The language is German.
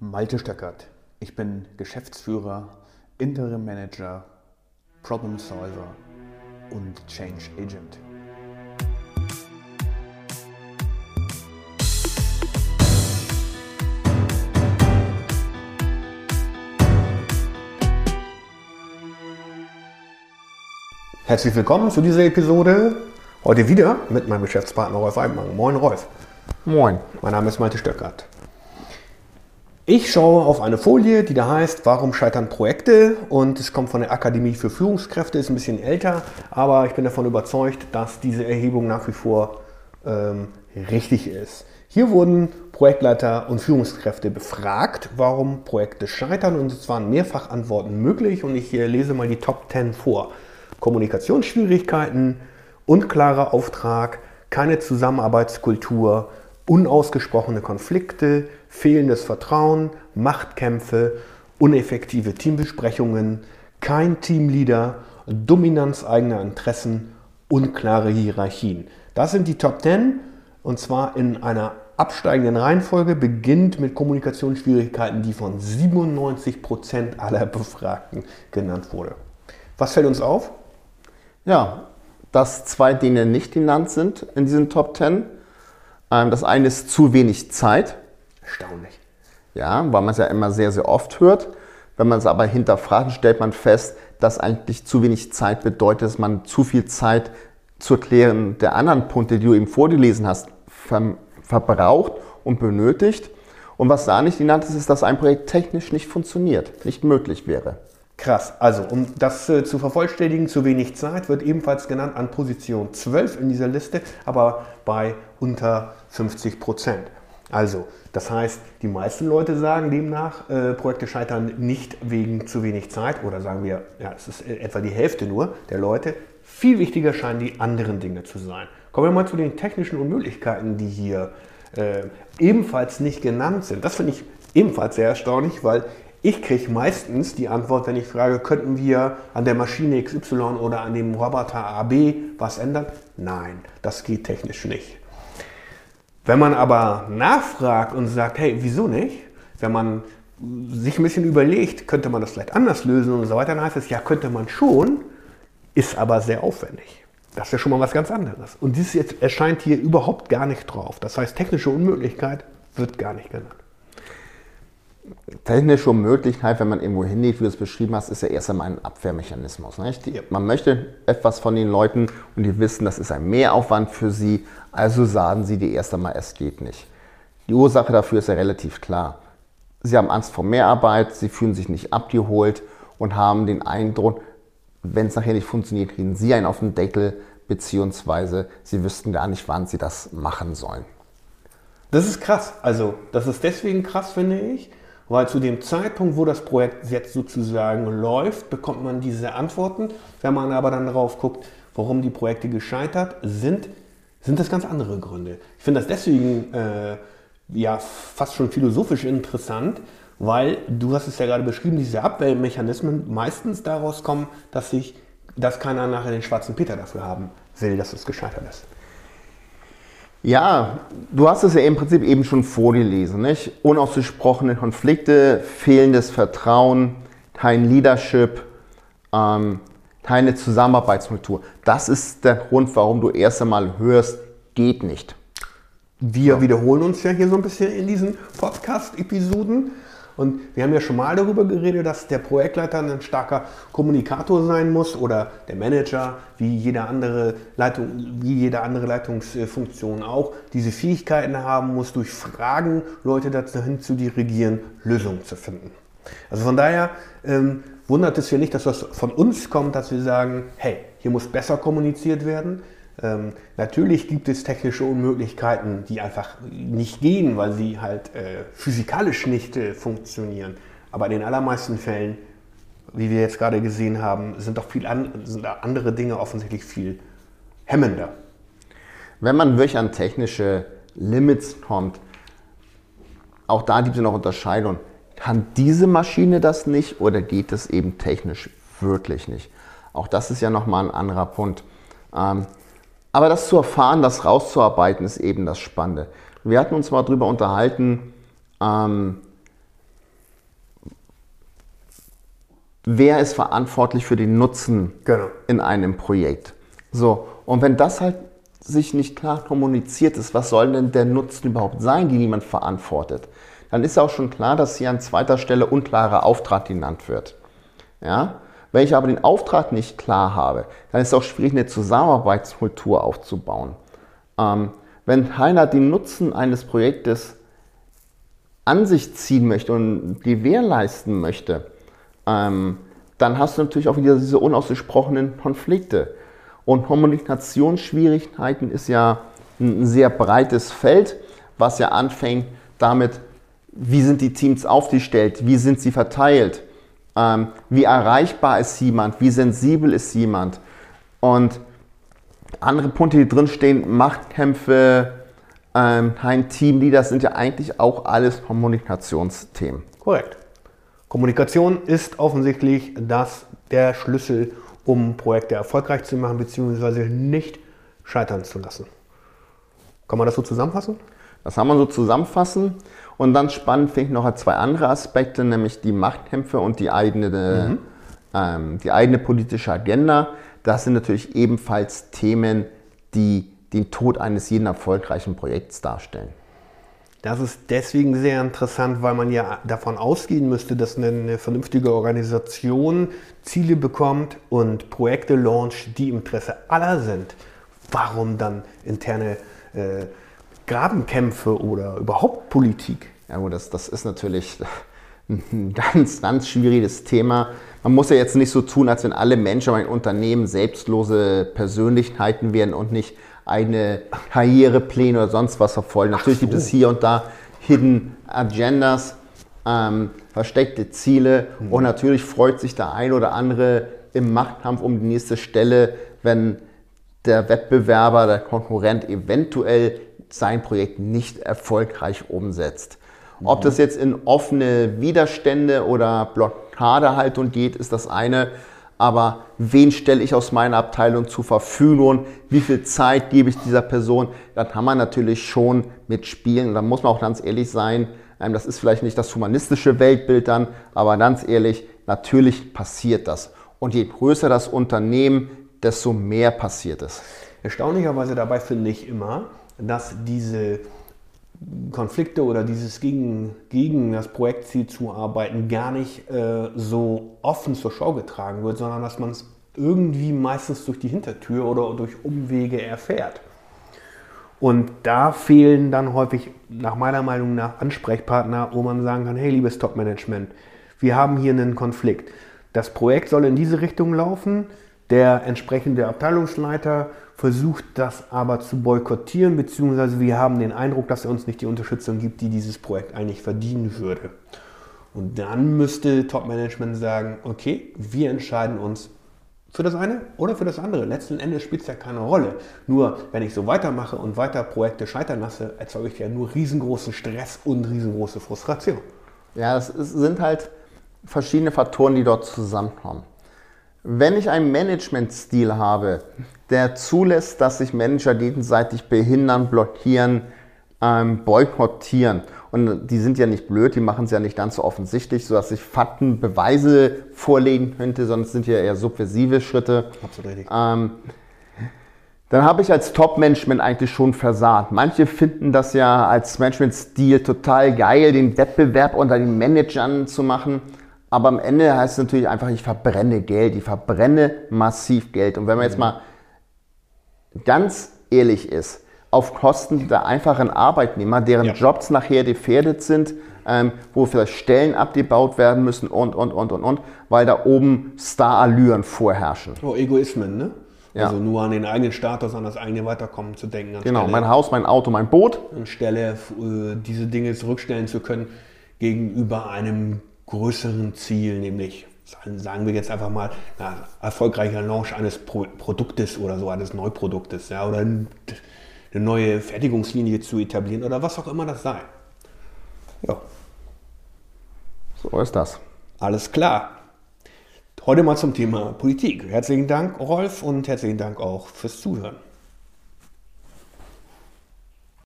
Malte Stöckert. Ich bin Geschäftsführer, Interim Manager, Problem Solver und Change Agent. Herzlich willkommen zu dieser Episode. Heute wieder mit meinem Geschäftspartner Rolf Eibmann. Moin Rolf. Moin. Mein Name ist Malte Stöckert. Ich schaue auf eine Folie, die da heißt, warum scheitern Projekte? Und es kommt von der Akademie für Führungskräfte, ist ein bisschen älter, aber ich bin davon überzeugt, dass diese Erhebung nach wie vor ähm, richtig ist. Hier wurden Projektleiter und Führungskräfte befragt, warum Projekte scheitern und es waren mehrfach Antworten möglich und ich lese mal die Top 10 vor. Kommunikationsschwierigkeiten, unklarer Auftrag, keine Zusammenarbeitskultur, unausgesprochene Konflikte, fehlendes Vertrauen, Machtkämpfe, uneffektive Teambesprechungen, kein Teamleader, Dominanz eigener Interessen, unklare Hierarchien. Das sind die Top 10 und zwar in einer absteigenden Reihenfolge, beginnt mit Kommunikationsschwierigkeiten, die von 97 Prozent aller Befragten genannt wurde. Was fällt uns auf? Ja, dass zwei Dinge nicht genannt sind in diesen Top 10. Ähm, das eine ist zu wenig Zeit. Erstaunlich. Ja, weil man es ja immer sehr, sehr oft hört. Wenn man es aber hinterfragt, stellt man fest, dass eigentlich zu wenig Zeit bedeutet, dass man zu viel Zeit zu erklären der anderen Punkte, die du eben vorgelesen hast, ver verbraucht und benötigt. Und was da nicht genannt ist, ist, dass ein Projekt technisch nicht funktioniert, nicht möglich wäre. Krass. Also, um das äh, zu vervollständigen, zu wenig Zeit wird ebenfalls genannt an Position 12 in dieser Liste, aber bei unter 50 Prozent. Also, das heißt, die meisten Leute sagen demnach, äh, Projekte scheitern nicht wegen zu wenig Zeit oder sagen wir, ja, es ist etwa die Hälfte nur der Leute. Viel wichtiger scheinen die anderen Dinge zu sein. Kommen wir mal zu den technischen Unmöglichkeiten, die hier äh, ebenfalls nicht genannt sind. Das finde ich ebenfalls sehr erstaunlich, weil ich kriege meistens die Antwort, wenn ich frage, könnten wir an der Maschine XY oder an dem Roboter AB was ändern? Nein, das geht technisch nicht. Wenn man aber nachfragt und sagt, hey, wieso nicht? Wenn man sich ein bisschen überlegt, könnte man das vielleicht anders lösen und so weiter, dann heißt es, ja, könnte man schon, ist aber sehr aufwendig. Das ist ja schon mal was ganz anderes. Und dieses jetzt erscheint hier überhaupt gar nicht drauf. Das heißt, technische Unmöglichkeit wird gar nicht genannt technische Möglichkeit, wenn man irgendwo hingeht, wie du es beschrieben hast, ist ja erst einmal ein Abwehrmechanismus. Nicht? Ja. Man möchte etwas von den Leuten und die wissen, das ist ein Mehraufwand für sie, also sagen sie die erst einmal, es geht nicht. Die Ursache dafür ist ja relativ klar. Sie haben Angst vor Mehrarbeit, sie fühlen sich nicht abgeholt und haben den Eindruck, wenn es nachher nicht funktioniert, kriegen sie einen auf den Deckel, beziehungsweise sie wüssten gar nicht, wann sie das machen sollen. Das ist krass. Also, das ist deswegen krass, finde ich, weil zu dem Zeitpunkt, wo das Projekt jetzt sozusagen läuft, bekommt man diese Antworten. Wenn man aber dann darauf guckt, warum die Projekte gescheitert sind, sind das ganz andere Gründe. Ich finde das deswegen äh, ja fast schon philosophisch interessant, weil du hast es ja gerade beschrieben, diese Abwehrmechanismen meistens daraus kommen, dass sich, dass keiner nachher den schwarzen Peter dafür haben will, dass es gescheitert ist. Ja, du hast es ja im Prinzip eben schon vorgelesen. Nicht? Unausgesprochene Konflikte, fehlendes Vertrauen, kein Leadership, ähm, keine Zusammenarbeitskultur. Das ist der Grund, warum du erst einmal hörst, geht nicht. Wir wiederholen uns ja hier so ein bisschen in diesen Podcast-Episoden. Und wir haben ja schon mal darüber geredet, dass der Projektleiter ein starker Kommunikator sein muss oder der Manager, wie jede andere Leitung, wie jede andere Leitungsfunktion auch, diese Fähigkeiten haben muss, durch Fragen Leute dahin zu dirigieren, Lösungen zu finden. Also von daher ähm, wundert es ja nicht, dass das von uns kommt, dass wir sagen, hey, hier muss besser kommuniziert werden. Ähm, natürlich gibt es technische Unmöglichkeiten, die einfach nicht gehen, weil sie halt äh, physikalisch nicht äh, funktionieren. Aber in den allermeisten Fällen, wie wir jetzt gerade gesehen haben, sind doch viel an, sind andere Dinge offensichtlich viel hemmender. Wenn man wirklich an technische Limits kommt, auch da gibt es noch Unterscheidungen. Kann diese Maschine das nicht oder geht es eben technisch wirklich nicht? Auch das ist ja nochmal ein anderer Punkt. Ähm, aber das zu erfahren, das rauszuarbeiten, ist eben das Spannende. Wir hatten uns mal darüber unterhalten, ähm, wer ist verantwortlich für den Nutzen genau. in einem Projekt. So, und wenn das halt sich nicht klar kommuniziert ist, was soll denn der Nutzen überhaupt sein, den jemand verantwortet, dann ist auch schon klar, dass hier an zweiter Stelle unklarer Auftrag genannt wird. Ja? Wenn ich aber den Auftrag nicht klar habe, dann ist es auch schwierig, eine Zusammenarbeitskultur aufzubauen. Ähm, wenn keiner den Nutzen eines Projektes an sich ziehen möchte und gewährleisten möchte, ähm, dann hast du natürlich auch wieder diese unausgesprochenen Konflikte. Und Kommunikationsschwierigkeiten ist ja ein sehr breites Feld, was ja anfängt damit, wie sind die Teams aufgestellt, wie sind sie verteilt, ähm, wie erreichbar ist jemand, wie sensibel ist jemand. Und andere Punkte, die drinstehen, Machtkämpfe, ähm, kein Teamleader, sind ja eigentlich auch alles Kommunikationsthemen. Korrekt. Kommunikation ist offensichtlich das, der Schlüssel, um Projekte erfolgreich zu machen bzw. nicht scheitern zu lassen. Kann man das so zusammenfassen? Das kann man so zusammenfassen. Und dann spannend finde ich noch zwei andere Aspekte, nämlich die Machtkämpfe und die eigene, mhm. ähm, die eigene politische Agenda. Das sind natürlich ebenfalls Themen, die den Tod eines jeden erfolgreichen Projekts darstellen. Das ist deswegen sehr interessant, weil man ja davon ausgehen müsste, dass eine vernünftige Organisation Ziele bekommt und Projekte launcht, die im Interesse aller sind. Warum dann interne äh, Grabenkämpfe oder überhaupt Politik? Ja gut, das, das ist natürlich ein ganz, ganz schwieriges Thema. Man muss ja jetzt nicht so tun, als wenn alle Menschen ein Unternehmen selbstlose Persönlichkeiten wären und nicht eigene Karrierepläne oder sonst was verfolgen. Natürlich so. gibt es hier und da Hidden Agendas, ähm, versteckte Ziele mhm. und natürlich freut sich der ein oder andere im Machtkampf um die nächste Stelle, wenn der Wettbewerber, der Konkurrent eventuell sein Projekt nicht erfolgreich umsetzt. Ob das jetzt in offene Widerstände oder Blockadehaltung geht, ist das eine aber wen stelle ich aus meiner Abteilung zur Verfügung, wie viel Zeit gebe ich dieser Person, da kann man natürlich schon mitspielen. Und da muss man auch ganz ehrlich sein, ähm, das ist vielleicht nicht das humanistische Weltbild dann, aber ganz ehrlich, natürlich passiert das. Und je größer das Unternehmen, desto mehr passiert es. Erstaunlicherweise dabei finde ich immer, dass diese Konflikte oder dieses gegen, gegen das Projektziel zu arbeiten gar nicht äh, so offen zur Schau getragen wird, sondern dass man es irgendwie meistens durch die Hintertür oder durch Umwege erfährt. Und da fehlen dann häufig nach meiner Meinung nach Ansprechpartner, wo man sagen kann, hey liebes Top-Management, wir haben hier einen Konflikt. Das Projekt soll in diese Richtung laufen. Der entsprechende Abteilungsleiter versucht das aber zu boykottieren, beziehungsweise wir haben den Eindruck, dass er uns nicht die Unterstützung gibt, die dieses Projekt eigentlich verdienen würde. Und dann müsste Top-Management sagen, okay, wir entscheiden uns für das eine oder für das andere. Letzten Endes spielt es ja keine Rolle. Nur wenn ich so weitermache und weiter Projekte scheitern lasse, erzeuge ich ja nur riesengroßen Stress und riesengroße Frustration. Ja, es sind halt verschiedene Faktoren, die dort zusammenkommen. Wenn ich einen Managementstil habe, der zulässt, dass sich Manager gegenseitig behindern, blockieren, ähm, boykottieren. Und die sind ja nicht blöd, die machen es ja nicht ganz so offensichtlich, sodass ich Fakten, Beweise vorlegen könnte, sondern es sind ja eher subversive Schritte. Absolut richtig. Ähm, dann habe ich als Top-Management eigentlich schon versagt. Manche finden das ja als Management-Stil total geil, den Wettbewerb unter den Managern zu machen. Aber am Ende heißt es natürlich einfach, ich verbrenne Geld, ich verbrenne massiv Geld. Und wenn man jetzt mal ganz ehrlich ist, auf Kosten der einfachen Arbeitnehmer, deren ja. Jobs nachher gefährdet sind, ähm, wo vielleicht Stellen abgebaut werden müssen und, und, und, und, und, weil da oben Star-Allüren vorherrschen. Oh, Egoismen, ne? Ja. Also nur an den eigenen Status, an das eigene Weiterkommen zu denken. Genau, Stelle, mein Haus, mein Auto, mein Boot. Anstelle äh, diese Dinge zurückstellen zu können gegenüber einem größeren Ziel, nämlich sagen wir jetzt einfach mal, na, erfolgreicher Launch eines Pro Produktes oder so, eines Neuproduktes, ja, oder eine neue Fertigungslinie zu etablieren oder was auch immer das sei. Ja. So ist das. Alles klar. Heute mal zum Thema Politik. Herzlichen Dank, Rolf, und herzlichen Dank auch fürs Zuhören.